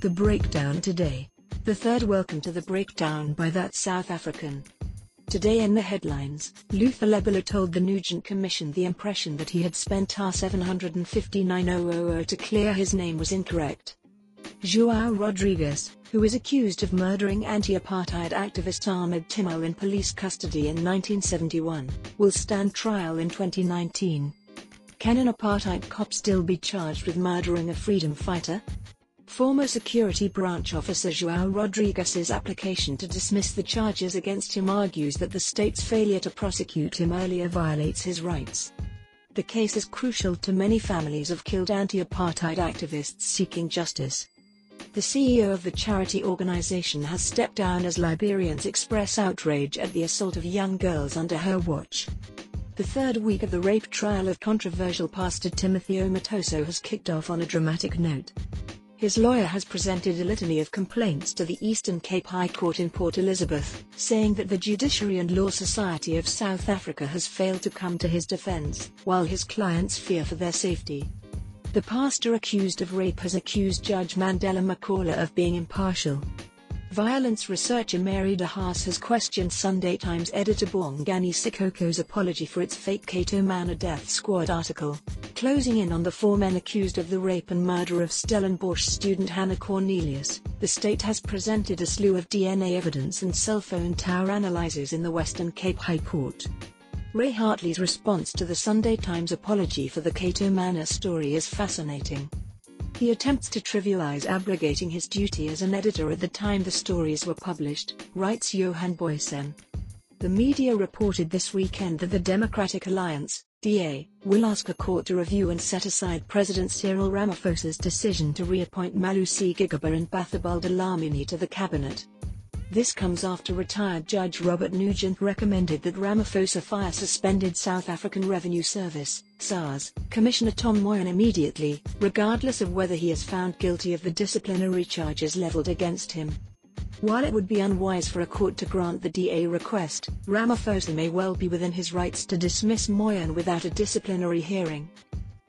The Breakdown Today. The third welcome to the breakdown by that South African. Today in the headlines, Luther Lebelo told the Nugent Commission the impression that he had spent R759,000 to clear his name was incorrect. Joao Rodrigues, who is accused of murdering anti-apartheid activist Ahmed Timol in police custody in 1971, will stand trial in 2019. Can an apartheid cop still be charged with murdering a freedom fighter? Former security branch officer João Rodrigues's application to dismiss the charges against him argues that the state's failure to prosecute him earlier violates his rights. The case is crucial to many families of killed anti-apartheid activists seeking justice. The CEO of the charity organization has stepped down as Liberians express outrage at the assault of young girls under her watch. The third week of the rape trial of controversial pastor Timothy Omotoso has kicked off on a dramatic note. His lawyer has presented a litany of complaints to the Eastern Cape High Court in Port Elizabeth, saying that the Judiciary and Law Society of South Africa has failed to come to his defense, while his clients fear for their safety. The pastor accused of rape has accused Judge Mandela Makaula of being impartial. Violence researcher Mary de Haas has questioned Sunday Times editor Bongani Siqoko's apology for its fake Cato Manor Death Squad article, closing in on the four men accused of the rape and murder of Stellenbosch student Hannah Cornelius. The state has presented a slew of DNA evidence and cell phone tower analyzers in the Western Cape High Court. Ray Hartley's response to the Sunday Times apology for the Cato Manor story is fascinating. He attempts to trivialize abrogating his duty as an editor at the time the stories were published, writes Johan Booysen. The media reported this weekend that the Democratic Alliance, DA, will ask a court to review and set aside President Cyril Ramaphosa's decision to reappoint Malusi Gigaba and Bathabile Dlamini to the cabinet. This comes after retired Judge Robert Nugent recommended that Ramaphosa fire suspended South African Revenue Service, SARS, Commissioner Tom Moyane immediately, regardless of whether he is found guilty of the disciplinary charges leveled against him. While it would be unwise for a court to grant the DA request, Ramaphosa may well be within his rights to dismiss Moyane without a disciplinary hearing.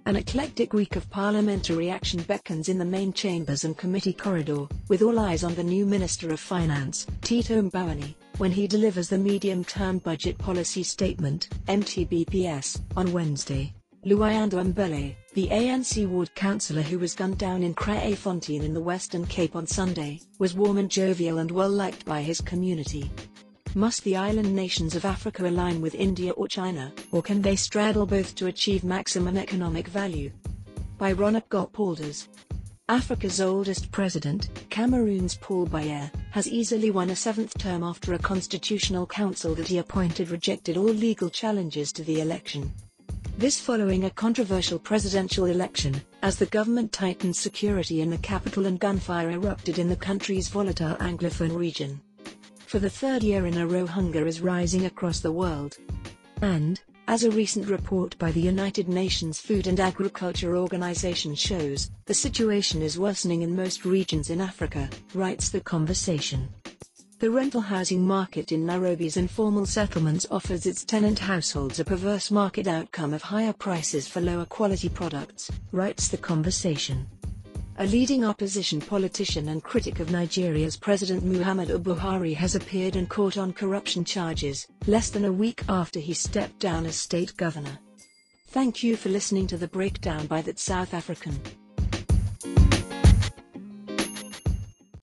An eclectic week of parliamentary action beckons in the main chambers and committee corridor, with all eyes on the new Minister of Finance, Tito Mboweni, when he delivers the medium-term budget policy statement, MTBPS, on Wednesday. Luyanda Mbele, the ANC ward councillor who was gunned down in Kraaifontein in the Western Cape on Sunday, was warm and jovial and well liked by his community. Must the island nations of Africa align with India or China, or can they straddle both to achieve maximum economic value? By Ronak Gopaldas. Africa's oldest president, Cameroon's Paul Biya, has easily won a seventh term after a constitutional council that he appointed rejected all legal challenges to the election. This following a controversial presidential election, as the government tightened security in the capital and gunfire erupted in the country's volatile Anglophone region. For the third year in a row hunger is rising across the world. And, as a recent report by the United Nations Food and Agriculture Organization shows, the situation is worsening in most regions in Africa, writes The Conversation. The rental housing market in Nairobi's informal settlements offers its tenant households a perverse market outcome of higher prices for lower quality products, writes The Conversation a leading opposition politician and critic of Nigeria's President Muhammadu Buhari has appeared in court on corruption charges, less than a week after he stepped down as state governor. Thank you for listening to the breakdown by That South African.